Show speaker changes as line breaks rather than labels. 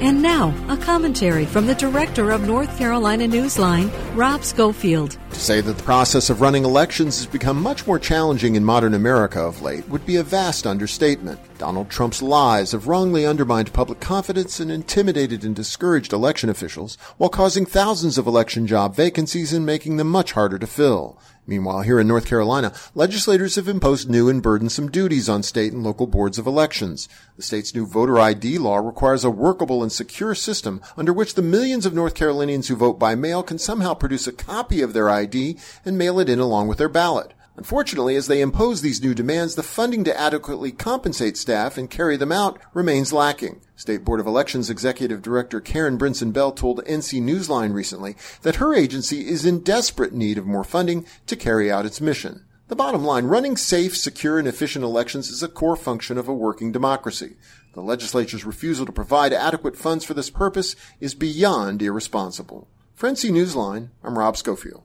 And now, a commentary from the director of North Carolina Newsline, Rob Schofield.
To say that the process of running elections has become much more challenging in modern America of late would be a vast understatement. Donald Trump's lies have wrongly undermined public confidence and intimidated and discouraged election officials while causing thousands of election job vacancies and making them much harder to fill. Meanwhile, here in North Carolina, legislators have imposed new and burdensome duties on state and local boards of elections. The state's new voter ID law requires a workable and secure system under which the millions of North Carolinians who vote by mail can somehow produce a copy of their ID and mail it in along with their ballot. Unfortunately, as they impose these new demands, the funding to adequately compensate staff and carry them out remains lacking. State Board of Elections Executive Director Karen Brinson Bell told NC Newsline recently that her agency is in desperate need of more funding to carry out its mission. The bottom line, running safe, secure, and efficient elections is a core function of a working democracy. The legislature's refusal to provide adequate funds for this purpose is beyond irresponsible. For NC Newsline, I'm Rob Schofield.